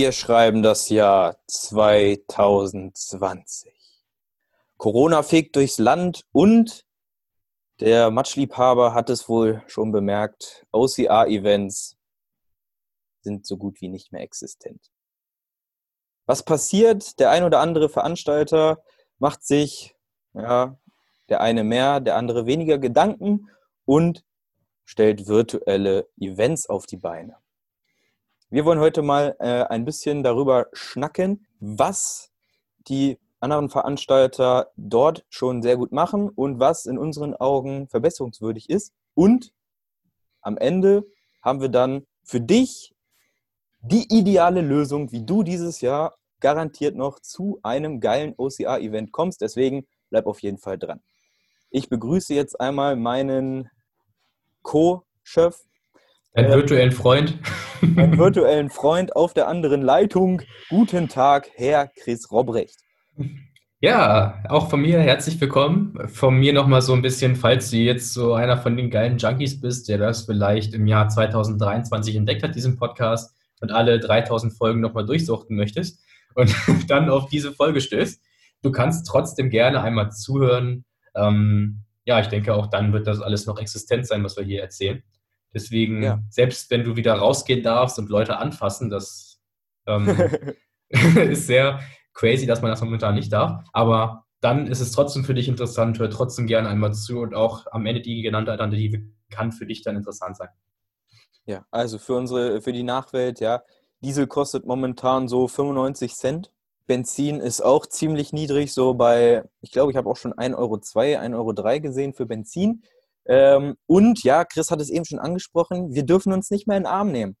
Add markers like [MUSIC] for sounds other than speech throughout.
Wir schreiben das Jahr 2020. Corona fegt durchs Land und der Matschliebhaber hat es wohl schon bemerkt. OCR-Events sind so gut wie nicht mehr existent. Was passiert? Der ein oder andere Veranstalter macht sich, ja, der eine mehr, der andere weniger Gedanken und stellt virtuelle Events auf die Beine. Wir wollen heute mal äh, ein bisschen darüber schnacken, was die anderen Veranstalter dort schon sehr gut machen und was in unseren Augen verbesserungswürdig ist. Und am Ende haben wir dann für dich die ideale Lösung, wie du dieses Jahr garantiert noch zu einem geilen OCR-Event kommst. Deswegen bleib auf jeden Fall dran. Ich begrüße jetzt einmal meinen Co-Chef. Deinen äh, virtuellen Freund. Meinen [LAUGHS] virtuellen Freund auf der anderen Leitung. Guten Tag, Herr Chris Robrecht. Ja, auch von mir herzlich willkommen. Von mir nochmal so ein bisschen, falls du jetzt so einer von den geilen Junkies bist, der das vielleicht im Jahr 2023 entdeckt hat, diesen Podcast, und alle 3000 Folgen nochmal durchsuchten möchtest und [LAUGHS] dann auf diese Folge stößt. Du kannst trotzdem gerne einmal zuhören. Ähm, ja, ich denke, auch dann wird das alles noch existent sein, was wir hier erzählen. Deswegen, ja. selbst wenn du wieder rausgehen darfst und Leute anfassen, das ähm, [LAUGHS] [LAUGHS] ist sehr crazy, dass man das momentan nicht darf. Aber dann ist es trotzdem für dich interessant, hör trotzdem gerne einmal zu und auch am Ende die genannte Alternative kann für dich dann interessant sein. Ja, also für unsere, für die Nachwelt, ja, Diesel kostet momentan so 95 Cent. Benzin ist auch ziemlich niedrig, so bei, ich glaube, ich habe auch schon 1,02 Euro, 1,03 Euro gesehen für Benzin. Ähm, und ja, Chris hat es eben schon angesprochen, wir dürfen uns nicht mehr in den Arm nehmen.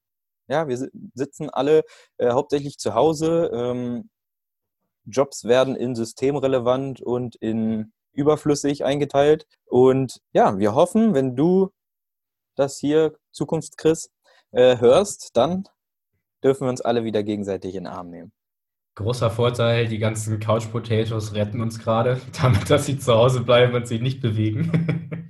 Ja, wir sitzen alle äh, hauptsächlich zu Hause. Ähm, Jobs werden in systemrelevant und in überflüssig eingeteilt. Und ja, wir hoffen, wenn du das hier, Zukunftschris, äh, hörst, dann dürfen wir uns alle wieder gegenseitig in den Arm nehmen. Großer Vorteil, die ganzen Couch Potatoes retten uns gerade, [LAUGHS] damit dass sie zu Hause bleiben und sich nicht bewegen. [LAUGHS]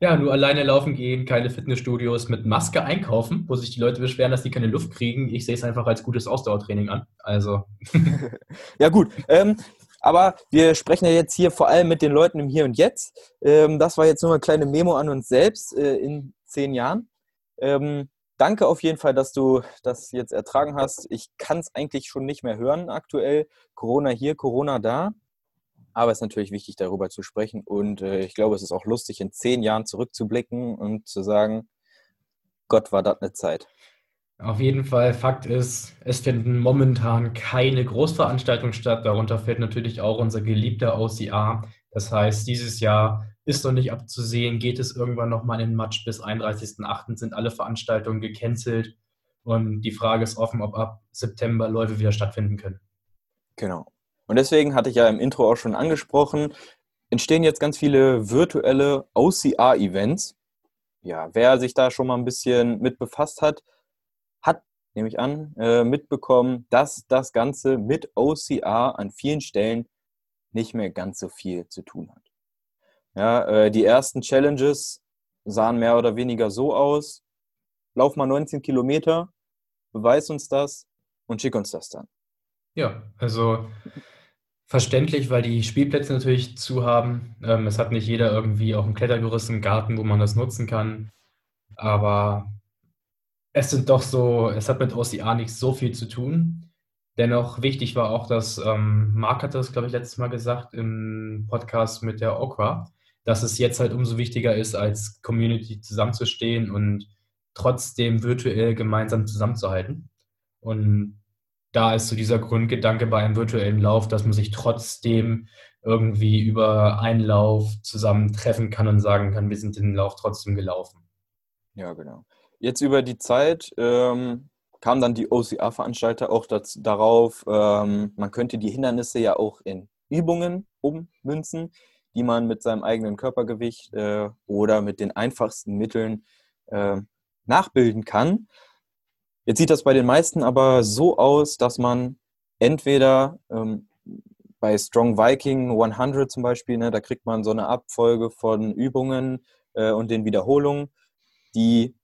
ja, nur alleine laufen gehen, keine Fitnessstudios, mit Maske einkaufen, wo sich die Leute beschweren, dass die keine Luft kriegen. Ich sehe es einfach als gutes Ausdauertraining an. Also. [LAUGHS] ja, gut. Ähm, aber wir sprechen ja jetzt hier vor allem mit den Leuten im Hier und Jetzt. Ähm, das war jetzt nur eine kleine Memo an uns selbst äh, in zehn Jahren. Ähm, danke auf jeden Fall, dass du das jetzt ertragen hast. Ich kann es eigentlich schon nicht mehr hören aktuell. Corona hier, Corona da. Aber es ist natürlich wichtig, darüber zu sprechen. Und äh, ich glaube, es ist auch lustig, in zehn Jahren zurückzublicken und zu sagen, Gott, war das eine Zeit. Auf jeden Fall, Fakt ist, es finden momentan keine Großveranstaltungen statt. Darunter fällt natürlich auch unser geliebter OCA. Das heißt, dieses Jahr ist noch nicht abzusehen, geht es irgendwann nochmal in den Match. Bis 31.08. sind alle Veranstaltungen gecancelt. Und die Frage ist offen, ob ab September Läufe wieder stattfinden können. Genau. Und deswegen hatte ich ja im Intro auch schon angesprochen, entstehen jetzt ganz viele virtuelle OCR-Events. Ja, wer sich da schon mal ein bisschen mit befasst hat, hat, nehme ich an, äh, mitbekommen, dass das Ganze mit OCR an vielen Stellen nicht mehr ganz so viel zu tun hat. Ja, äh, die ersten Challenges sahen mehr oder weniger so aus. Lauf mal 19 Kilometer, beweis uns das und schick uns das dann. Ja, also verständlich, weil die Spielplätze natürlich zu haben. Ähm, es hat nicht jeder irgendwie auch ein Klettergerüst im Garten, wo man das nutzen kann. Aber es sind doch so, es hat mit OCA nicht so viel zu tun. Dennoch wichtig war auch, dass ähm, Marc hat das, glaube ich, letztes Mal gesagt im Podcast mit der Okra, dass es jetzt halt umso wichtiger ist, als Community zusammenzustehen und trotzdem virtuell gemeinsam zusammenzuhalten. Und da ist so dieser Grundgedanke bei einem virtuellen Lauf, dass man sich trotzdem irgendwie über einen Lauf zusammentreffen kann und sagen kann, wir sind den Lauf trotzdem gelaufen. Ja, genau. Jetzt über die Zeit ähm, kamen dann die OCR-Veranstalter auch dazu, darauf, ähm, man könnte die Hindernisse ja auch in Übungen ummünzen, die man mit seinem eigenen Körpergewicht äh, oder mit den einfachsten Mitteln äh, nachbilden kann. Jetzt sieht das bei den meisten aber so aus, dass man entweder ähm, bei Strong Viking 100 zum Beispiel, ne, da kriegt man so eine Abfolge von Übungen äh, und den Wiederholungen, die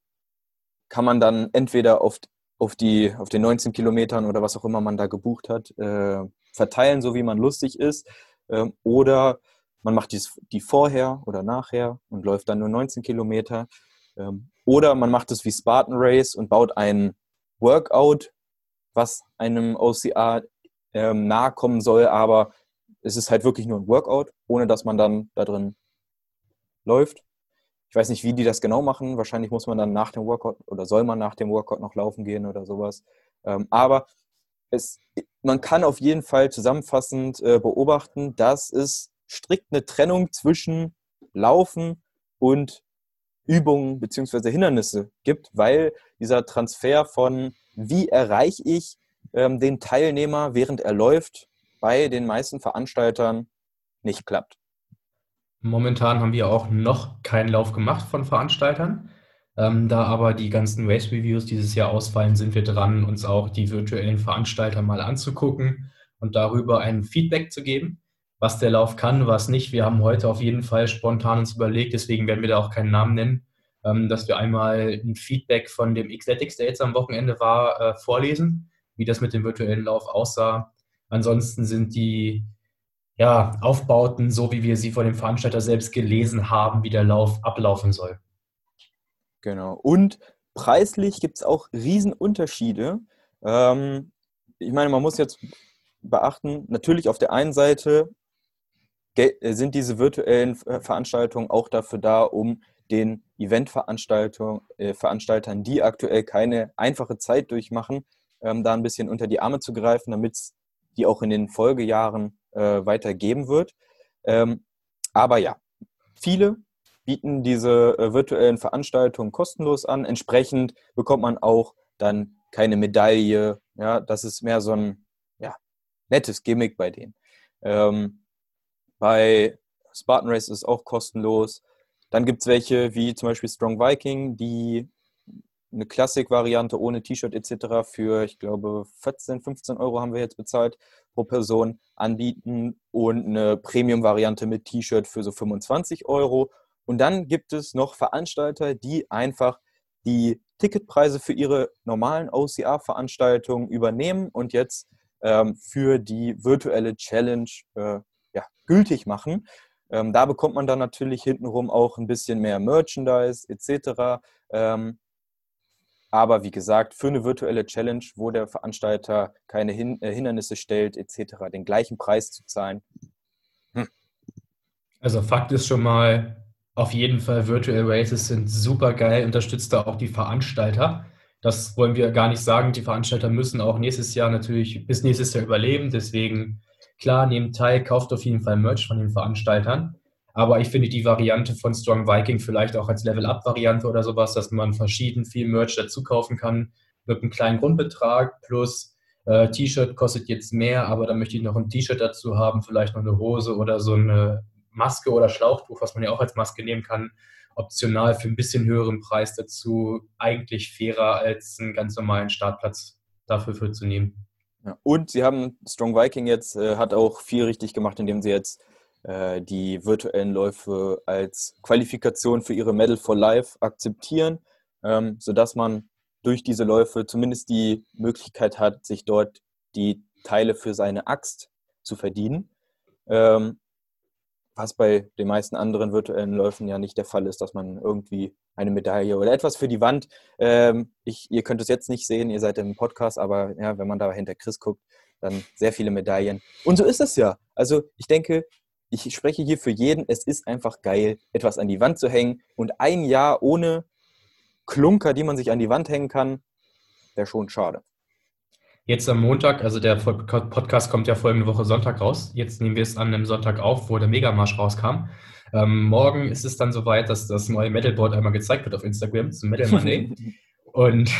kann man dann entweder auf auf, die, auf den 19 Kilometern oder was auch immer man da gebucht hat, äh, verteilen, so wie man lustig ist. Ähm, oder man macht dies, die vorher oder nachher und läuft dann nur 19 Kilometer. Ähm, oder man macht es wie Spartan Race und baut ein Workout, was einem OCA ähm, nahe kommen soll, aber es ist halt wirklich nur ein Workout, ohne dass man dann da drin läuft. Ich weiß nicht, wie die das genau machen. Wahrscheinlich muss man dann nach dem Workout oder soll man nach dem Workout noch laufen gehen oder sowas. Ähm, aber es, man kann auf jeden Fall zusammenfassend äh, beobachten, dass es strikt eine Trennung zwischen Laufen und Übungen bzw. Hindernisse gibt, weil dieser Transfer von wie erreiche ich ähm, den Teilnehmer, während er läuft, bei den meisten Veranstaltern nicht klappt. Momentan haben wir auch noch keinen Lauf gemacht von Veranstaltern. Ähm, da aber die ganzen Race Reviews dieses Jahr ausfallen, sind wir dran, uns auch die virtuellen Veranstalter mal anzugucken und darüber ein Feedback zu geben, was der Lauf kann, was nicht. Wir haben heute auf jeden Fall spontan uns überlegt, deswegen werden wir da auch keinen Namen nennen, ähm, dass wir einmal ein Feedback von dem Xletics, der jetzt am Wochenende war, äh, vorlesen, wie das mit dem virtuellen Lauf aussah. Ansonsten sind die ja, Aufbauten, so wie wir sie von dem Veranstalter selbst gelesen haben, wie der Lauf ablaufen soll. Genau. Und preislich gibt es auch Riesenunterschiede. Ähm, ich meine, man muss jetzt beachten, natürlich auf der einen Seite sind diese virtuellen Veranstaltungen auch dafür da, um den Eventveranstaltern, äh, die aktuell keine einfache Zeit durchmachen, ähm, da ein bisschen unter die Arme zu greifen, damit es die auch in den Folgejahren äh, weiter geben wird. Ähm, aber ja, viele bieten diese äh, virtuellen Veranstaltungen kostenlos an. Entsprechend bekommt man auch dann keine Medaille. Ja, das ist mehr so ein ja, nettes Gimmick bei denen. Ähm, bei Spartan Race ist es auch kostenlos. Dann gibt es welche wie zum Beispiel Strong Viking, die eine Klassik-Variante ohne T-Shirt etc. für, ich glaube, 14, 15 Euro haben wir jetzt bezahlt pro Person anbieten und eine Premium-Variante mit T-Shirt für so 25 Euro. Und dann gibt es noch Veranstalter, die einfach die Ticketpreise für ihre normalen OCR-Veranstaltungen übernehmen und jetzt ähm, für die virtuelle Challenge äh, ja, gültig machen. Ähm, da bekommt man dann natürlich hintenrum auch ein bisschen mehr Merchandise etc. Ähm, aber wie gesagt, für eine virtuelle Challenge, wo der Veranstalter keine Hin äh, Hindernisse stellt, etc., den gleichen Preis zu zahlen. Hm. Also Fakt ist schon mal, auf jeden Fall Virtual Races sind super geil, unterstützt da auch die Veranstalter. Das wollen wir gar nicht sagen. Die Veranstalter müssen auch nächstes Jahr natürlich bis nächstes Jahr überleben. Deswegen, klar, nehmt teil, kauft auf jeden Fall Merch von den Veranstaltern. Aber ich finde die Variante von Strong Viking vielleicht auch als Level-Up-Variante oder sowas, dass man verschieden viel Merch dazu kaufen kann mit einem kleinen Grundbetrag plus äh, T-Shirt kostet jetzt mehr, aber dann möchte ich noch ein T-Shirt dazu haben, vielleicht noch eine Hose oder so eine Maske oder Schlauchtuch, was man ja auch als Maske nehmen kann, optional für ein bisschen höheren Preis dazu, eigentlich fairer als einen ganz normalen Startplatz dafür für zu nehmen. Und sie haben Strong Viking jetzt, äh, hat auch viel richtig gemacht, indem sie jetzt äh, die virtuellen Läufe als Qualifikation für ihre Medal for Life akzeptieren, ähm, sodass man durch diese Läufe zumindest die Möglichkeit hat, sich dort die Teile für seine Axt zu verdienen. Ähm, was bei den meisten anderen virtuellen Läufen ja nicht der Fall ist, dass man irgendwie eine Medaille oder etwas für die Wand. Ähm, ich, ihr könnt es jetzt nicht sehen, ihr seid im Podcast, aber ja, wenn man da hinter Chris guckt, dann sehr viele Medaillen. Und so ist es ja. Also ich denke, ich spreche hier für jeden, es ist einfach geil, etwas an die Wand zu hängen und ein Jahr ohne Klunker, die man sich an die Wand hängen kann, wäre schon schade. Jetzt am Montag, also der Podcast kommt ja folgende Woche Sonntag raus. Jetzt nehmen wir es an einem Sonntag auf, wo der Megamarsch rauskam. Ähm, morgen ist es dann soweit, dass das neue Metalboard einmal gezeigt wird auf Instagram zum Metal [LAUGHS] Monday. und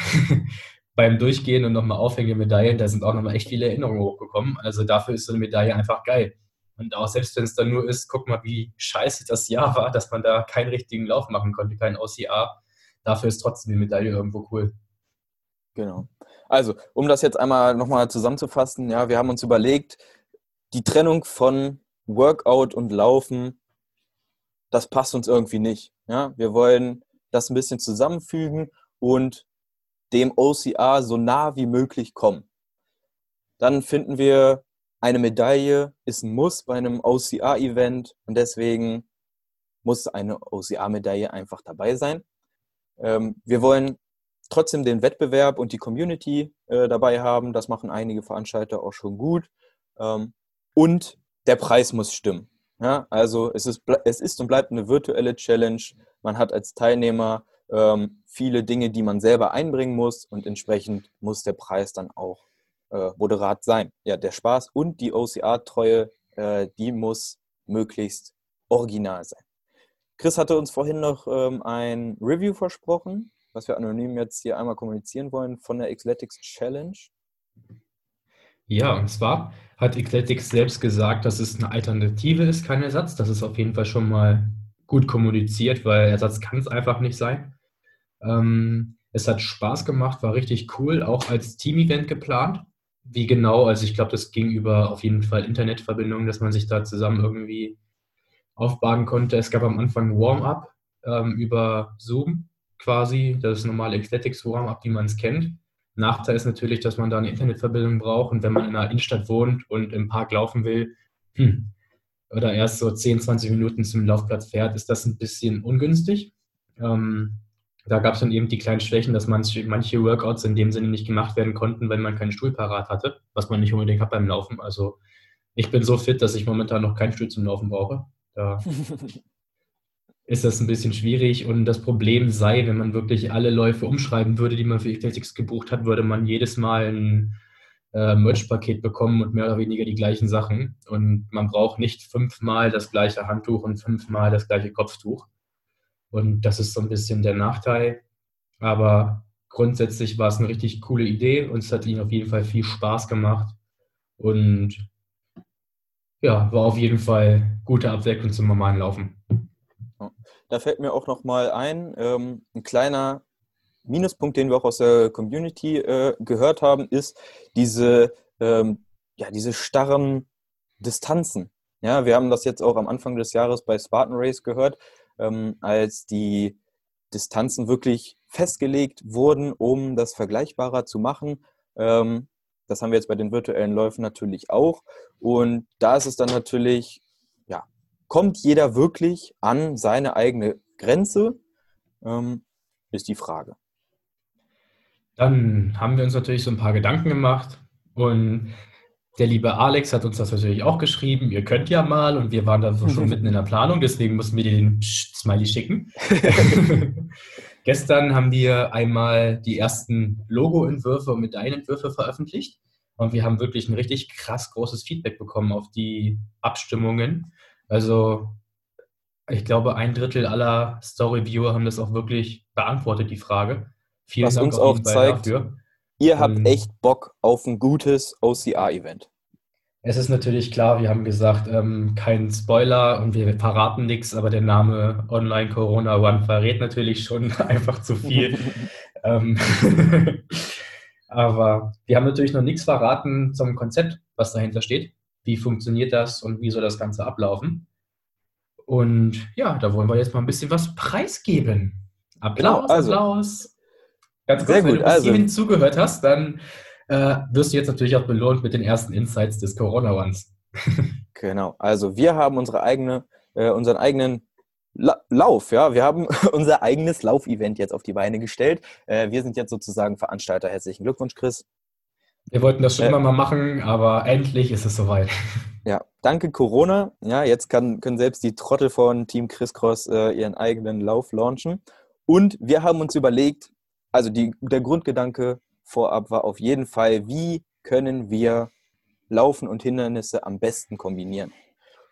[LAUGHS] beim Durchgehen und nochmal aufhängen der Medaillen, da sind auch nochmal echt viele Erinnerungen hochgekommen. Also dafür ist so eine Medaille einfach geil. Und auch selbst wenn es dann nur ist, guck mal, wie scheiße das Jahr war, dass man da keinen richtigen Lauf machen konnte, keinen OCA. Dafür ist trotzdem die Medaille irgendwo cool. Genau. Also, um das jetzt einmal nochmal zusammenzufassen, ja, wir haben uns überlegt, die Trennung von Workout und Laufen, das passt uns irgendwie nicht. Ja? Wir wollen das ein bisschen zusammenfügen und dem OCR so nah wie möglich kommen. Dann finden wir, eine Medaille ist ein Muss bei einem OCR-Event und deswegen muss eine OCR-Medaille einfach dabei sein. Ähm, wir wollen trotzdem den Wettbewerb und die Community äh, dabei haben. Das machen einige Veranstalter auch schon gut. Ähm, und der Preis muss stimmen. Ja, also es ist, es ist und bleibt eine virtuelle Challenge. Man hat als Teilnehmer ähm, viele Dinge, die man selber einbringen muss und entsprechend muss der Preis dann auch äh, moderat sein. Ja, der Spaß und die OCR-Treue, äh, die muss möglichst original sein. Chris hatte uns vorhin noch ähm, ein Review versprochen, was wir anonym jetzt hier einmal kommunizieren wollen von der Xletics Challenge. Ja, und zwar hat Ecletics selbst gesagt, dass es eine Alternative ist, kein Ersatz. Das ist auf jeden Fall schon mal gut kommuniziert, weil Ersatz kann es einfach nicht sein. Ähm, es hat Spaß gemacht, war richtig cool, auch als Team-Event geplant. Wie genau, also ich glaube, das ging über auf jeden Fall Internetverbindungen, dass man sich da zusammen irgendwie aufbauen konnte. Es gab am Anfang Warm-up ähm, über Zoom quasi, das ist normale Ecletics Warm-up, wie man es kennt. Nachteil ist natürlich, dass man da eine Internetverbindung braucht und wenn man in einer Innenstadt wohnt und im Park laufen will, hm, oder erst so 10, 20 Minuten zum Laufplatz fährt, ist das ein bisschen ungünstig. Ähm, da gab es dann eben die kleinen Schwächen, dass manche, manche Workouts in dem Sinne nicht gemacht werden konnten, wenn man keinen Stuhl parat hatte, was man nicht unbedingt hat beim Laufen. Also ich bin so fit, dass ich momentan noch keinen Stuhl zum Laufen brauche. Da [LAUGHS] ist das ein bisschen schwierig. Und das Problem sei, wenn man wirklich alle Läufe umschreiben würde, die man für Athletics gebucht hat, würde man jedes Mal ein äh, Merch-Paket bekommen und mehr oder weniger die gleichen Sachen. Und man braucht nicht fünfmal das gleiche Handtuch und fünfmal das gleiche Kopftuch. Und das ist so ein bisschen der Nachteil. Aber grundsätzlich war es eine richtig coole Idee und es hat ihnen auf jeden Fall viel Spaß gemacht. Und ja, war auf jeden Fall gute Abwechslung zum normalen Laufen. Da fällt mir auch noch mal ein, ähm, ein kleiner Minuspunkt, den wir auch aus der Community äh, gehört haben, ist diese, ähm, ja, diese starren Distanzen. Ja, wir haben das jetzt auch am Anfang des Jahres bei Spartan Race gehört, ähm, als die Distanzen wirklich festgelegt wurden, um das vergleichbarer zu machen. Ähm, das haben wir jetzt bei den virtuellen Läufen natürlich auch. Und da ist es dann natürlich kommt jeder wirklich an seine eigene Grenze, ähm, ist die Frage. Dann haben wir uns natürlich so ein paar Gedanken gemacht und der liebe Alex hat uns das natürlich auch geschrieben. Ihr könnt ja mal und wir waren da schon [LAUGHS] mitten in der Planung, deswegen mussten wir dir den Smiley schicken. [LAUGHS] Gestern haben wir einmal die ersten Logo-Entwürfe und Medaillenentwürfe veröffentlicht und wir haben wirklich ein richtig krass großes Feedback bekommen auf die Abstimmungen. Also ich glaube, ein Drittel aller Story-Viewer haben das auch wirklich beantwortet, die Frage. Vielen Was Dank uns auch zeigt, dafür. ihr habt ähm, echt Bock auf ein gutes OCR-Event. Es ist natürlich klar, wir haben gesagt, ähm, kein Spoiler und wir verraten nichts, aber der Name Online Corona One verrät natürlich schon [LAUGHS] einfach zu viel. [LAUGHS] ähm, [LAUGHS] aber wir haben natürlich noch nichts verraten zum Konzept, was dahinter steht wie funktioniert das und wie soll das Ganze ablaufen. Und ja, da wollen wir jetzt mal ein bisschen was preisgeben. Applaus, genau, also, Applaus. Ganz kurz, wenn du bis also. hierhin zugehört hast, dann äh, wirst du jetzt natürlich auch belohnt mit den ersten Insights des Corona Ones. [LAUGHS] genau, also wir haben unsere eigene, äh, unseren eigenen La Lauf, ja, wir haben [LAUGHS] unser eigenes Laufevent jetzt auf die Beine gestellt. Äh, wir sind jetzt sozusagen Veranstalter. Herzlichen Glückwunsch, Chris. Wir wollten das schon äh, immer mal machen, aber endlich ist es soweit. Ja, danke Corona. Ja, jetzt kann, können selbst die Trottel von Team Chris Cross äh, ihren eigenen Lauf launchen. Und wir haben uns überlegt, also die, der Grundgedanke vorab war auf jeden Fall, wie können wir Laufen und Hindernisse am besten kombinieren.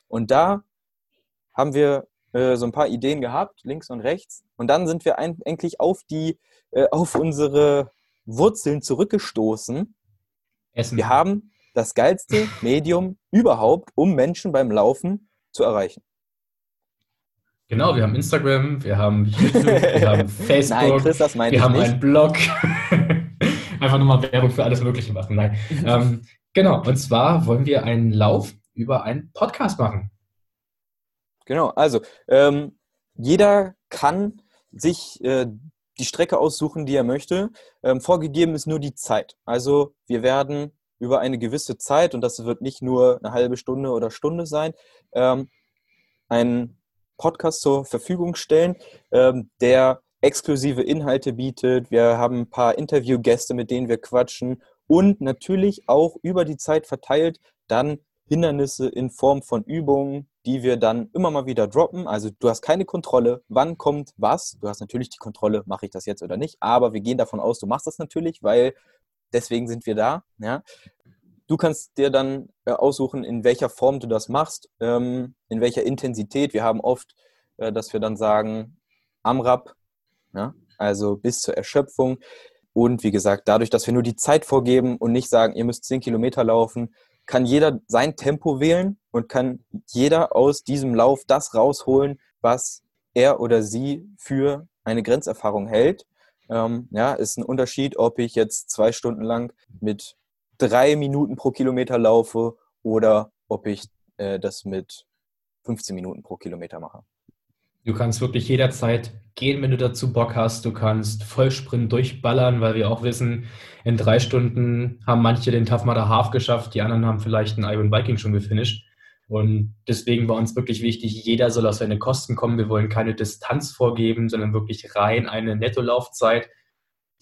Und da haben wir äh, so ein paar Ideen gehabt, links und rechts. Und dann sind wir eigentlich auf die, äh, auf unsere Wurzeln zurückgestoßen Essen. Wir haben das geilste [LAUGHS] Medium überhaupt, um Menschen beim Laufen zu erreichen. Genau, wir haben Instagram, wir haben YouTube, wir haben [LAUGHS] Facebook, Nein, Chris, das wir haben nicht. einen Blog. [LAUGHS] Einfach nochmal Werbung für alles Mögliche machen. Nein. ähm, genau, und zwar wollen wir einen Lauf über einen Podcast machen. Genau, also ähm, jeder kann sich äh, die Strecke aussuchen, die er möchte. Ähm, vorgegeben ist nur die Zeit. Also wir werden über eine gewisse Zeit, und das wird nicht nur eine halbe Stunde oder Stunde sein, ähm, einen Podcast zur Verfügung stellen, ähm, der exklusive Inhalte bietet. Wir haben ein paar Interviewgäste, mit denen wir quatschen und natürlich auch über die Zeit verteilt dann Hindernisse in Form von Übungen, die wir dann immer mal wieder droppen. Also du hast keine Kontrolle, wann kommt was. Du hast natürlich die Kontrolle, mache ich das jetzt oder nicht. Aber wir gehen davon aus, du machst das natürlich, weil deswegen sind wir da. Ja? Du kannst dir dann äh, aussuchen, in welcher Form du das machst, ähm, in welcher Intensität. Wir haben oft, äh, dass wir dann sagen, AMRAP, ja? also bis zur Erschöpfung. Und wie gesagt, dadurch, dass wir nur die Zeit vorgeben und nicht sagen, ihr müsst 10 Kilometer laufen, kann jeder sein Tempo wählen und kann jeder aus diesem Lauf das rausholen, was er oder sie für eine Grenzerfahrung hält. Ähm, ja, ist ein Unterschied, ob ich jetzt zwei Stunden lang mit drei Minuten pro Kilometer laufe oder ob ich äh, das mit 15 Minuten pro Kilometer mache. Du kannst wirklich jederzeit gehen, wenn du dazu Bock hast. Du kannst Vollsprint durchballern, weil wir auch wissen, in drei Stunden haben manche den Tough Mudder Half geschafft, die anderen haben vielleicht einen Iron Viking schon gefinisht. Und deswegen war uns wirklich wichtig, jeder soll auf seine Kosten kommen. Wir wollen keine Distanz vorgeben, sondern wirklich rein eine Nettolaufzeit,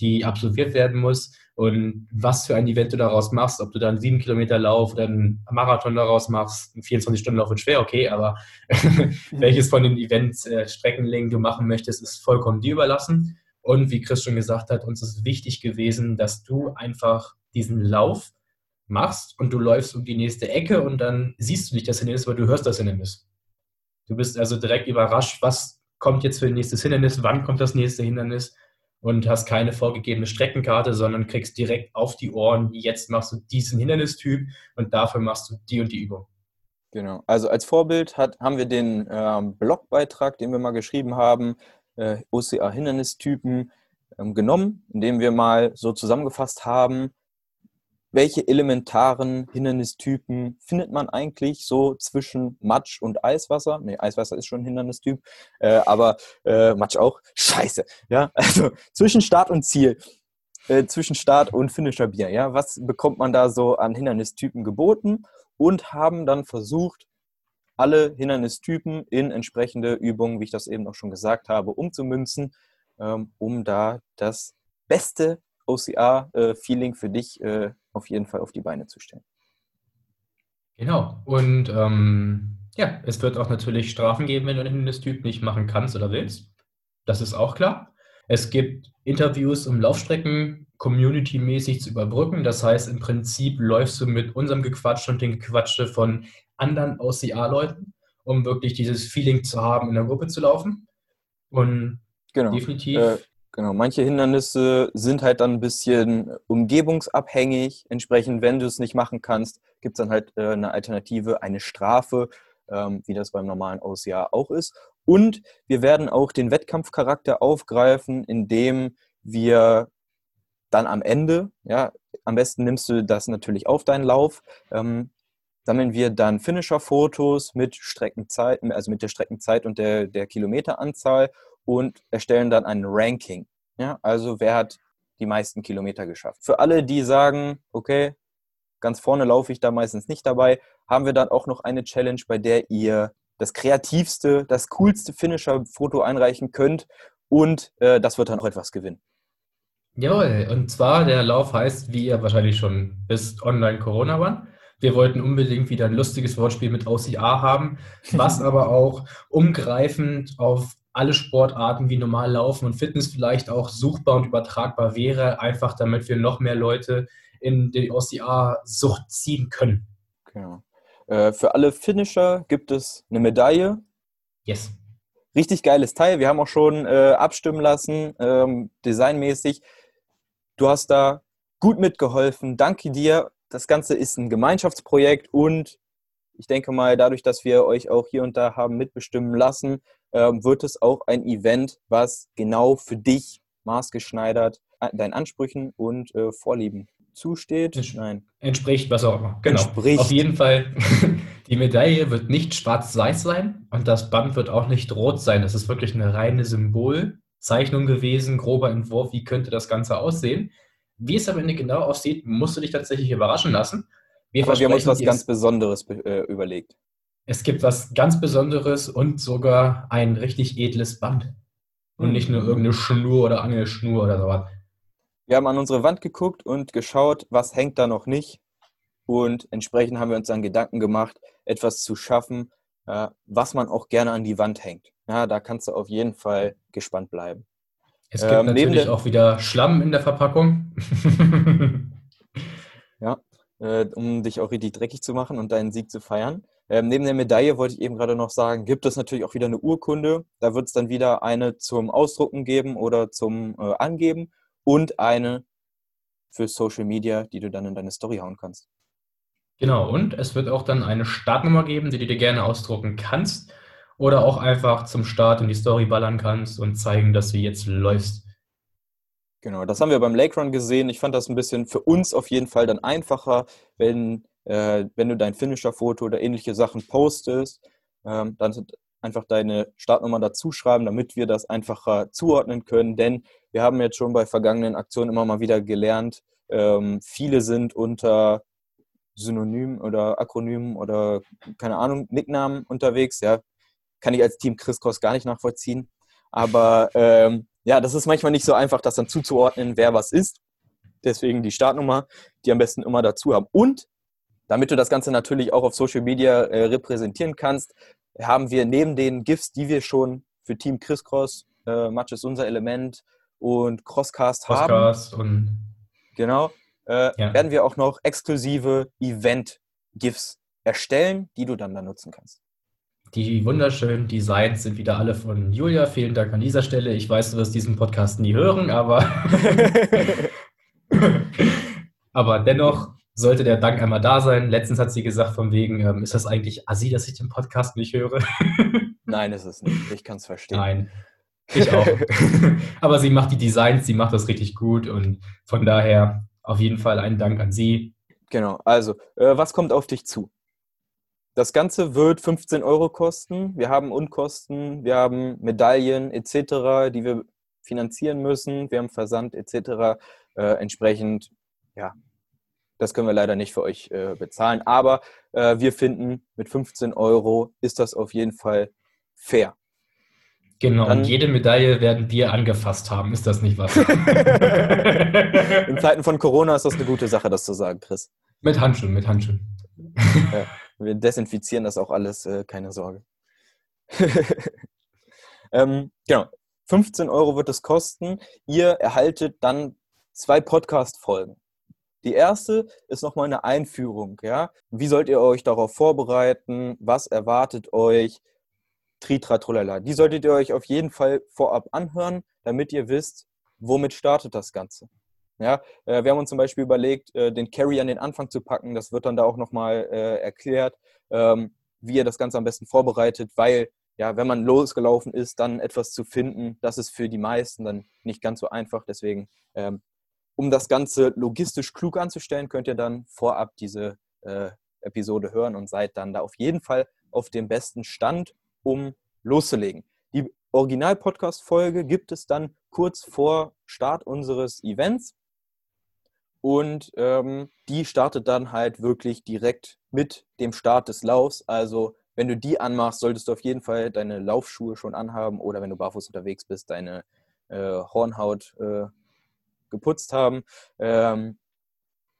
die absolviert werden muss. Und was für ein Event du daraus machst, ob du dann sieben Kilometer Lauf oder einen Marathon daraus machst, ein 24-Stunden-Lauf wird schwer, okay, aber [LAUGHS] welches von den Events, äh, Streckenlängen du machen möchtest, ist vollkommen dir überlassen. Und wie Chris schon gesagt hat, uns ist wichtig gewesen, dass du einfach diesen Lauf machst und du läufst um die nächste Ecke und dann siehst du nicht das Hindernis, aber du hörst das Hindernis. Du bist also direkt überrascht, was kommt jetzt für ein nächstes Hindernis, wann kommt das nächste Hindernis und hast keine vorgegebene Streckenkarte, sondern kriegst direkt auf die Ohren, jetzt machst du diesen Hindernistyp und dafür machst du die und die Übung. Genau. Also als Vorbild hat, haben wir den ähm, Blogbeitrag, den wir mal geschrieben haben, äh, OCA-Hindernistypen ähm, genommen, indem wir mal so zusammengefasst haben, welche elementaren Hindernistypen findet man eigentlich so zwischen Matsch und Eiswasser? Nee, Eiswasser ist schon ein Hindernistyp, äh, aber äh, Matsch auch. Scheiße. Ja, [LAUGHS] also zwischen Start und Ziel, äh, zwischen Start und Finisher Bier. Ja, was bekommt man da so an Hindernistypen geboten? Und haben dann versucht, alle Hindernistypen in entsprechende Übungen, wie ich das eben auch schon gesagt habe, umzumünzen, ähm, um da das beste OCR-Feeling äh, für dich äh, auf jeden Fall auf die Beine zu stellen. Genau. Und ähm, ja, es wird auch natürlich Strafen geben, wenn du den Hindernistyp nicht machen kannst oder willst. Das ist auch klar. Es gibt Interviews, um Laufstrecken community-mäßig zu überbrücken. Das heißt, im Prinzip läufst du mit unserem Gequatsch und den Gequatsche von anderen OCA-Leuten, um wirklich dieses Feeling zu haben, in der Gruppe zu laufen. Und genau. definitiv. Äh, Genau, manche Hindernisse sind halt dann ein bisschen umgebungsabhängig. Entsprechend, wenn du es nicht machen kannst, gibt es dann halt äh, eine Alternative, eine Strafe, ähm, wie das beim normalen Ausjahr auch ist. Und wir werden auch den Wettkampfcharakter aufgreifen, indem wir dann am Ende, ja, am besten nimmst du das natürlich auf deinen Lauf, ähm, sammeln wir dann Finisher-Fotos mit Streckenzeit, also mit der Streckenzeit und der, der Kilometeranzahl und erstellen dann ein Ranking. Ja, also wer hat die meisten Kilometer geschafft. Für alle, die sagen, okay, ganz vorne laufe ich da meistens nicht dabei, haben wir dann auch noch eine Challenge, bei der ihr das kreativste, das coolste Finisher-Foto einreichen könnt und äh, das wird dann auch etwas gewinnen. Jawohl, und zwar der Lauf heißt, wie ihr wahrscheinlich schon wisst, Online Corona One. Wir wollten unbedingt wieder ein lustiges Wortspiel mit OCA haben, was [LAUGHS] aber auch umgreifend auf alle Sportarten wie normal Laufen und Fitness vielleicht auch suchbar und übertragbar wäre, einfach damit wir noch mehr Leute in die OCA-Sucht ziehen können. Genau. Äh, für alle Finisher gibt es eine Medaille. Yes. Richtig geiles Teil. Wir haben auch schon äh, abstimmen lassen, ähm, designmäßig. Du hast da gut mitgeholfen. Danke dir. Das Ganze ist ein Gemeinschaftsprojekt und ich denke mal, dadurch, dass wir euch auch hier und da haben mitbestimmen lassen, ähm, wird es auch ein Event, was genau für dich maßgeschneidert äh, deinen Ansprüchen und äh, Vorlieben zusteht. Nein. Entspricht, was auch immer. Genau. Entspricht. Auf jeden Fall, [LAUGHS] die Medaille wird nicht schwarz-weiß sein und das Band wird auch nicht rot sein. Das ist wirklich eine reine Symbol Zeichnung gewesen, grober Entwurf, wie könnte das Ganze aussehen. Wie es am Ende genau aussieht, musst du dich tatsächlich überraschen lassen. Wir, Aber wir haben uns was ganz Besonderes äh, überlegt. Es gibt was ganz Besonderes und sogar ein richtig edles Band. Und mhm. nicht nur irgendeine Schnur oder Angelschnur oder sowas. Wir haben an unsere Wand geguckt und geschaut, was hängt da noch nicht. Und entsprechend haben wir uns dann Gedanken gemacht, etwas zu schaffen, was man auch gerne an die Wand hängt. Ja, da kannst du auf jeden Fall gespannt bleiben. Es gibt ähm, natürlich auch wieder Schlamm in der Verpackung. [LAUGHS] ja, äh, um dich auch richtig dreckig zu machen und deinen Sieg zu feiern. Ähm, neben der Medaille wollte ich eben gerade noch sagen, gibt es natürlich auch wieder eine Urkunde. Da wird es dann wieder eine zum Ausdrucken geben oder zum äh, Angeben und eine für Social Media, die du dann in deine Story hauen kannst. Genau, und es wird auch dann eine Startnummer geben, die du dir gerne ausdrucken kannst oder auch einfach zum Start in die Story ballern kannst und zeigen, dass du jetzt läufst. Genau, das haben wir beim Lake Run gesehen. Ich fand das ein bisschen für uns auf jeden Fall dann einfacher, wenn äh, wenn du dein Finisher-Foto oder ähnliche Sachen postest, ähm, dann einfach deine Startnummer dazu schreiben, damit wir das einfacher zuordnen können. Denn wir haben jetzt schon bei vergangenen Aktionen immer mal wieder gelernt, ähm, viele sind unter Synonymen oder Akronymen oder keine Ahnung, Nicknamen unterwegs. Ja, kann ich als Team Chris Cross gar nicht nachvollziehen. Aber ähm, ja, das ist manchmal nicht so einfach, das dann zuzuordnen, wer was ist. Deswegen die Startnummer, die am besten immer dazu haben. Und damit du das Ganze natürlich auch auf Social Media äh, repräsentieren kannst, haben wir neben den GIFs, die wir schon für Team Chris Cross, äh, Match ist unser Element und Crosscast, Crosscast haben. Und genau. Äh, ja. Werden wir auch noch exklusive Event-GIFs erstellen, die du dann da nutzen kannst. Die wunderschönen Designs sind wieder alle von Julia. Vielen Dank an dieser Stelle. Ich weiß, du wirst diesen Podcast nie hören, aber, [LAUGHS] [LAUGHS] aber dennoch sollte der Dank einmal da sein. Letztens hat sie gesagt, von wegen, ähm, ist das eigentlich assi, dass ich den Podcast nicht höre? [LAUGHS] Nein, ist es nicht. Ich kann es verstehen. Nein, ich auch. [LAUGHS] Aber sie macht die Designs, sie macht das richtig gut und von daher auf jeden Fall einen Dank an sie. Genau, also, äh, was kommt auf dich zu? Das Ganze wird 15 Euro kosten. Wir haben Unkosten, wir haben Medaillen etc., die wir finanzieren müssen. Wir haben Versand etc. Äh, entsprechend, ja, das können wir leider nicht für euch äh, bezahlen. Aber äh, wir finden, mit 15 Euro ist das auf jeden Fall fair. Genau, Dann, und jede Medaille werden wir angefasst haben. Ist das nicht was? [LAUGHS] In Zeiten von Corona ist das eine gute Sache, das zu sagen, Chris. Mit Handschuhen, mit Handschuhen. Ja, wir desinfizieren das auch alles, äh, keine Sorge. [LAUGHS] ähm, genau, 15 Euro wird es kosten. Ihr erhaltet dann zwei Podcast-Folgen. Die erste ist nochmal eine Einführung. Ja? Wie sollt ihr euch darauf vorbereiten? Was erwartet euch? Tritra, trulala. Die solltet ihr euch auf jeden Fall vorab anhören, damit ihr wisst, womit startet das Ganze. Ja, äh, wir haben uns zum Beispiel überlegt, äh, den Carry an den Anfang zu packen. Das wird dann da auch nochmal äh, erklärt, ähm, wie ihr das Ganze am besten vorbereitet, weil ja, wenn man losgelaufen ist, dann etwas zu finden, das ist für die meisten dann nicht ganz so einfach. Deswegen ähm, um das Ganze logistisch klug anzustellen, könnt ihr dann vorab diese äh, Episode hören und seid dann da auf jeden Fall auf dem besten Stand, um loszulegen. Die Original-Podcast-Folge gibt es dann kurz vor Start unseres Events. Und ähm, die startet dann halt wirklich direkt mit dem Start des Laufs. Also wenn du die anmachst, solltest du auf jeden Fall deine Laufschuhe schon anhaben oder wenn du barfuß unterwegs bist, deine äh, Hornhaut äh, geputzt haben, ähm,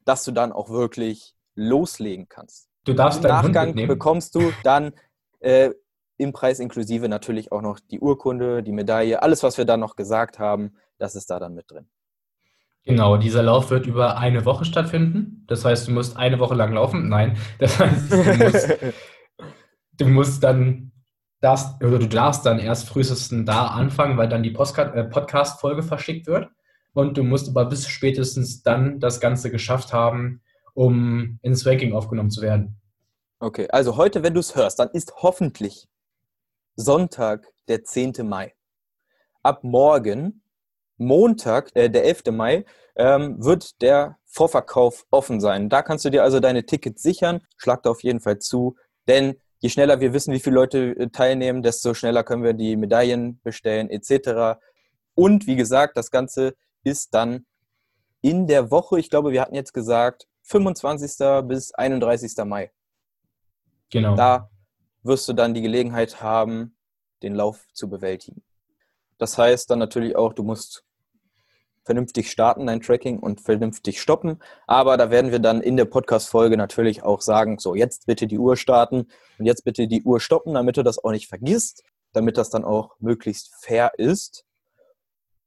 dass du dann auch wirklich loslegen kannst. Du darfst Im Nachgang bekommst du dann äh, im Preis inklusive natürlich auch noch die Urkunde, die Medaille, alles, was wir da noch gesagt haben, das ist da dann mit drin. Genau, dieser Lauf wird über eine Woche stattfinden. Das heißt, du musst eine Woche lang laufen. Nein, [LAUGHS] das heißt, du musst, du musst dann darfst, oder du darfst dann erst frühestens da anfangen, weil dann die äh, Podcast-Folge verschickt wird und du musst aber bis spätestens dann das Ganze geschafft haben, um ins Ranking aufgenommen zu werden. Okay, also heute, wenn du es hörst, dann ist hoffentlich Sonntag, der 10. Mai. Ab morgen, Montag, äh, der 11. Mai, ähm, wird der Vorverkauf offen sein. Da kannst du dir also deine Tickets sichern. Schlag da auf jeden Fall zu, denn je schneller wir wissen, wie viele Leute äh, teilnehmen, desto schneller können wir die Medaillen bestellen etc. Und wie gesagt, das Ganze ist dann in der Woche, ich glaube, wir hatten jetzt gesagt, 25. bis 31. Mai. Genau. Da wirst du dann die Gelegenheit haben, den Lauf zu bewältigen. Das heißt dann natürlich auch, du musst vernünftig starten, dein Tracking und vernünftig stoppen. Aber da werden wir dann in der Podcast-Folge natürlich auch sagen, so jetzt bitte die Uhr starten und jetzt bitte die Uhr stoppen, damit du das auch nicht vergisst, damit das dann auch möglichst fair ist.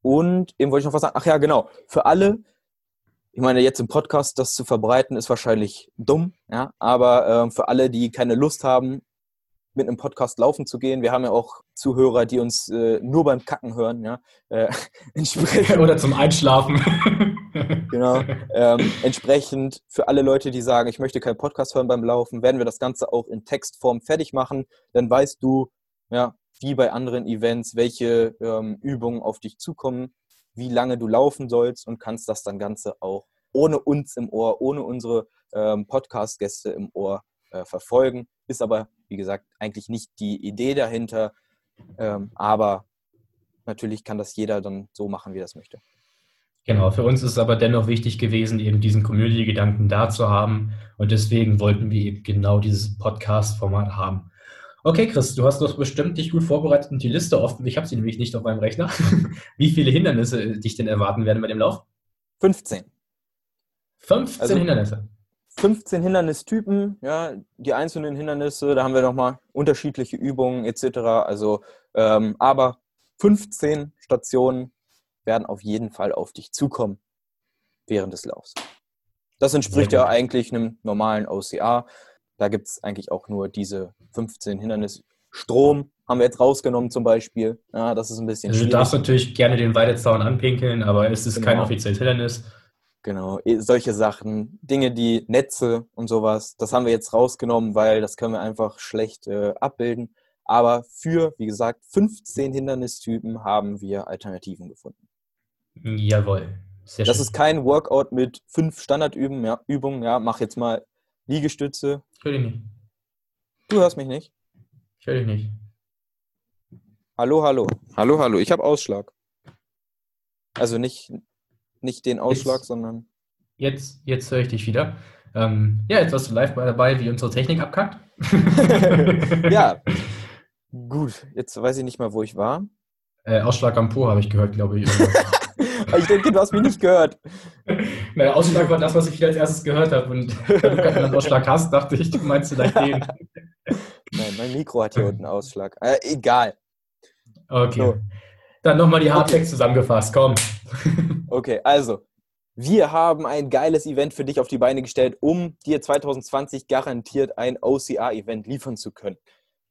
Und eben wollte ich noch was sagen. Ach ja, genau. Für alle, ich meine, jetzt im Podcast das zu verbreiten, ist wahrscheinlich dumm, ja, aber äh, für alle, die keine Lust haben, mit einem Podcast laufen zu gehen. Wir haben ja auch Zuhörer, die uns äh, nur beim Kacken hören, ja. Äh, [LAUGHS] Oder zum Einschlafen. [LAUGHS] genau. Ähm, entsprechend für alle Leute, die sagen, ich möchte keinen Podcast hören beim Laufen, werden wir das Ganze auch in Textform fertig machen. Dann weißt du, ja, wie bei anderen Events, welche ähm, Übungen auf dich zukommen, wie lange du laufen sollst und kannst das dann Ganze auch ohne uns im Ohr, ohne unsere ähm, Podcast-Gäste im Ohr äh, verfolgen. Ist aber, wie gesagt, eigentlich nicht die Idee dahinter. Ähm, aber natürlich kann das jeder dann so machen, wie er das möchte. Genau, für uns ist es aber dennoch wichtig gewesen, eben diesen Community-Gedanken da zu haben. Und deswegen wollten wir eben genau dieses Podcast-Format haben. Okay, Chris, du hast doch bestimmt dich gut vorbereitet und die Liste offen. Ich habe sie nämlich nicht auf meinem Rechner. [LAUGHS] Wie viele Hindernisse dich denn erwarten werden bei dem Lauf? 15. 15 also, Hindernisse. 15 Hindernistypen, ja, die einzelnen Hindernisse, da haben wir nochmal unterschiedliche Übungen etc. Also, ähm, aber 15 Stationen werden auf jeden Fall auf dich zukommen während des Laufs. Das entspricht ja eigentlich einem normalen OCA. Da gibt es eigentlich auch nur diese 15 Hindernisse. Strom haben wir jetzt rausgenommen zum Beispiel. Ja, das ist ein bisschen also Du darfst natürlich gerne den Weidezaun anpinkeln, aber es ist genau. kein offizielles Hindernis. Genau, solche Sachen, Dinge, die Netze und sowas, das haben wir jetzt rausgenommen, weil das können wir einfach schlecht äh, abbilden. Aber für, wie gesagt, 15 Hindernistypen haben wir Alternativen gefunden. Jawohl. Sehr das schön. ist kein Workout mit fünf Standardübungen. Ja, Übungen, ja, mach jetzt mal Liegestütze. Ich höre dich nicht. Du hörst mich nicht? Ich höre dich nicht. Hallo, hallo. Hallo, hallo. Ich habe Ausschlag. Also nicht, nicht den Ausschlag, jetzt, sondern. Jetzt, jetzt höre ich dich wieder. Ähm, ja, jetzt warst du live dabei, wie unsere Technik abkackt. [LAUGHS] ja. [LAUGHS] Gut, jetzt weiß ich nicht mal, wo ich war. Äh, Ausschlag am Po habe ich gehört, glaube ich. [LAUGHS] ich denke, du hast mich nicht gehört. Naja, Ausschlag war das, was ich als erstes gehört habe. Und wenn du keinen Ausschlag hast, dachte ich, du meinst vielleicht den. Nein, mein Mikro hat hier unten Ausschlag. Äh, egal. Okay. So. Dann nochmal die Hardfacts okay. zusammengefasst, komm. Okay, also, wir haben ein geiles Event für dich auf die Beine gestellt, um dir 2020 garantiert ein OCR-Event liefern zu können.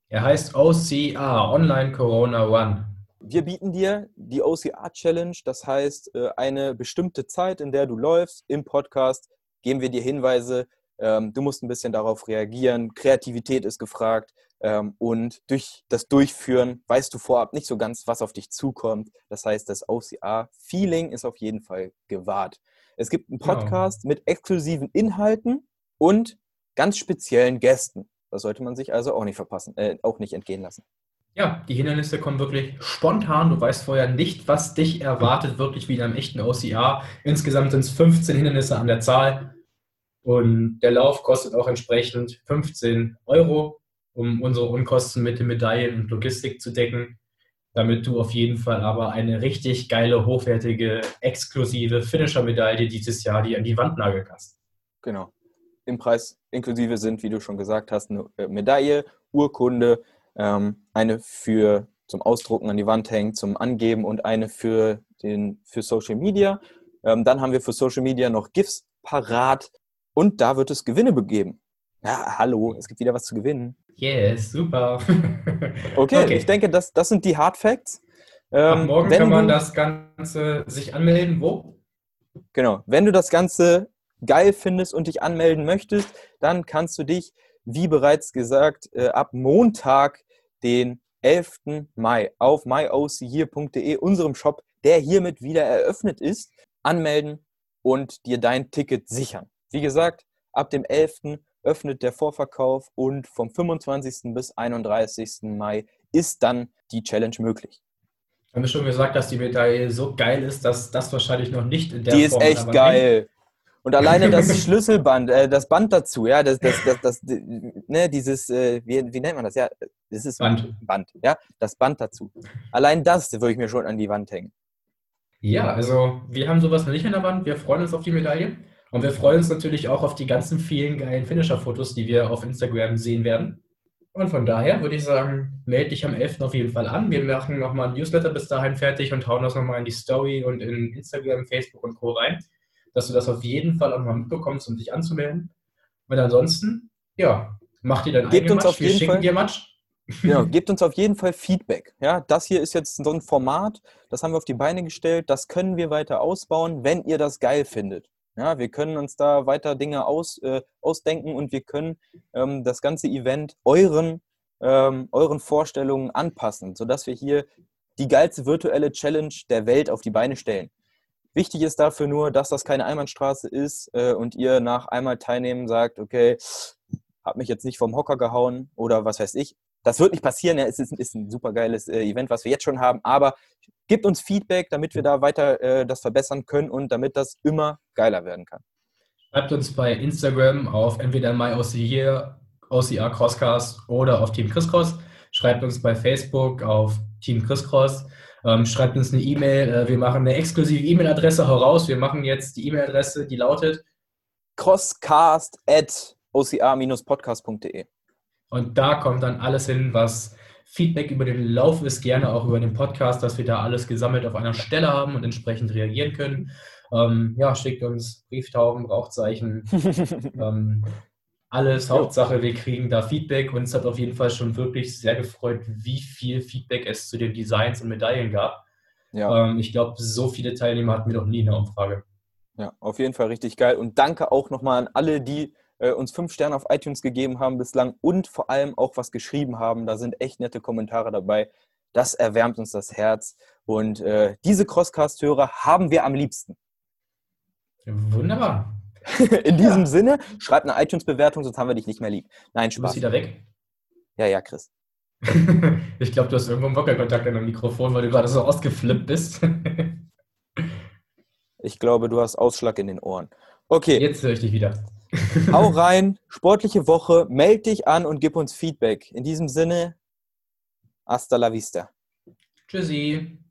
Er heißt OCR, Online Corona One. Wir bieten dir die OCR Challenge, das heißt äh, eine bestimmte Zeit, in der du läufst. Im Podcast geben wir dir Hinweise. Ähm, du musst ein bisschen darauf reagieren. Kreativität ist gefragt. Ähm, und durch das Durchführen weißt du vorab nicht so ganz, was auf dich zukommt. Das heißt, das OCR-Feeling ist auf jeden Fall gewahrt. Es gibt einen genau. Podcast genau. mit exklusiven Inhalten und ganz speziellen Gästen. Das sollte man sich also auch nicht verpassen, äh, auch nicht entgehen lassen. Ja, die Hindernisse kommen wirklich spontan. Du weißt vorher nicht, was dich erwartet, wirklich wie in einem echten OCR. Insgesamt sind es 15 Hindernisse an der Zahl. Und der Lauf kostet auch entsprechend 15 Euro um unsere Unkosten mit den Medaillen und Logistik zu decken, damit du auf jeden Fall aber eine richtig geile, hochwertige, exklusive Finisher-Medaille dieses Jahr dir an die Wand nageln kannst. Genau. Im Preis inklusive sind, wie du schon gesagt hast, eine Medaille, Urkunde, ähm, eine für zum Ausdrucken an die Wand hängen, zum Angeben und eine für, den, für Social Media. Ähm, dann haben wir für Social Media noch GIFs parat und da wird es Gewinne begeben. Ja, hallo, es gibt wieder was zu gewinnen. Yes, super. [LAUGHS] okay, okay, ich denke, das, das sind die Hard Facts. Ähm, morgen kann man du, das Ganze sich anmelden. Wo? Genau. Wenn du das Ganze geil findest und dich anmelden möchtest, dann kannst du dich, wie bereits gesagt, äh, ab Montag, den 11. Mai, auf myochere.de, unserem Shop, der hiermit wieder eröffnet ist, anmelden und dir dein Ticket sichern. Wie gesagt, ab dem 11 öffnet der Vorverkauf und vom 25. bis 31. Mai ist dann die Challenge möglich. haben wir schon gesagt, dass die Medaille so geil ist, dass das wahrscheinlich noch nicht in der Die Form ist echt geil. Und alleine das [LAUGHS] Schlüsselband, äh, das Band dazu, ja, das, das, das, das ne, dieses, äh, wie, wie nennt man das? Ja, das ist Band. Band, ja, das Band dazu. Allein das würde ich mir schon an die Wand hängen. Ja, also wir haben sowas noch nicht an der Wand. Wir freuen uns auf die Medaille. Und wir freuen uns natürlich auch auf die ganzen vielen geilen Finisher-Fotos, die wir auf Instagram sehen werden. Und von daher würde ich sagen, melde dich am 11. auf jeden Fall an. Wir machen nochmal ein Newsletter bis dahin fertig und hauen das nochmal in die Story und in Instagram, Facebook und Co. rein dass du das auf jeden Fall auch mal mitbekommst, um dich anzumelden. Und ansonsten, ja, mach dir dein gebt uns Match. Auf Wir jeden schicken Fall, dir Match. Genau, [LAUGHS] gebt uns auf jeden Fall Feedback. Ja, das hier ist jetzt so ein Format, das haben wir auf die Beine gestellt, das können wir weiter ausbauen, wenn ihr das geil findet. Ja, wir können uns da weiter Dinge aus, äh, ausdenken und wir können ähm, das ganze Event euren, ähm, euren Vorstellungen anpassen, sodass wir hier die geilste virtuelle Challenge der Welt auf die Beine stellen. Wichtig ist dafür nur, dass das keine Einbahnstraße ist äh, und ihr nach einmal teilnehmen sagt, okay, hab mich jetzt nicht vom Hocker gehauen oder was weiß ich. Das wird nicht passieren. Ja, es ist, ist ein super geiles äh, Event, was wir jetzt schon haben, aber gebt uns Feedback, damit wir da weiter äh, das verbessern können und damit das immer geiler werden kann. Schreibt uns bei Instagram auf entweder MyOCR, OCR Crosscast oder auf Team Chriscross. Schreibt uns bei Facebook auf Team Chriscross. Ähm, schreibt uns eine E-Mail. Äh, wir machen eine exklusive E-Mail-Adresse heraus. Wir machen jetzt die E-Mail-Adresse, die lautet crosscast at ocr-podcast.de. Und da kommt dann alles hin, was Feedback über den Lauf ist, gerne auch über den Podcast, dass wir da alles gesammelt auf einer Stelle haben und entsprechend reagieren können. Ähm, ja, schickt uns Brieftauben, Rauchzeichen, [LAUGHS] ähm, alles. Hauptsache, wir kriegen da Feedback. und es hat auf jeden Fall schon wirklich sehr gefreut, wie viel Feedback es zu den Designs und Medaillen gab. Ja. Ähm, ich glaube, so viele Teilnehmer hatten wir noch nie in der Umfrage. Ja, auf jeden Fall richtig geil. Und danke auch nochmal an alle, die äh, uns fünf Sterne auf iTunes gegeben haben bislang und vor allem auch was geschrieben haben. Da sind echt nette Kommentare dabei. Das erwärmt uns das Herz. Und äh, diese Crosscast-Hörer haben wir am liebsten. Wunderbar. [LAUGHS] In diesem ja. Sinne, schreib eine iTunes-Bewertung, sonst haben wir dich nicht mehr lieb. Nein, Spaß. Du bist wieder weg? Ja, ja, Chris. [LAUGHS] ich glaube, du hast irgendwo einen Wackelkontakt an dem Mikrofon, weil du gerade so ausgeflippt bist. [LAUGHS] ich glaube, du hast Ausschlag in den Ohren. Okay. Jetzt höre ich dich wieder. Hau rein, sportliche Woche, meld dich an und gib uns Feedback. In diesem Sinne, hasta la vista. Tschüssi.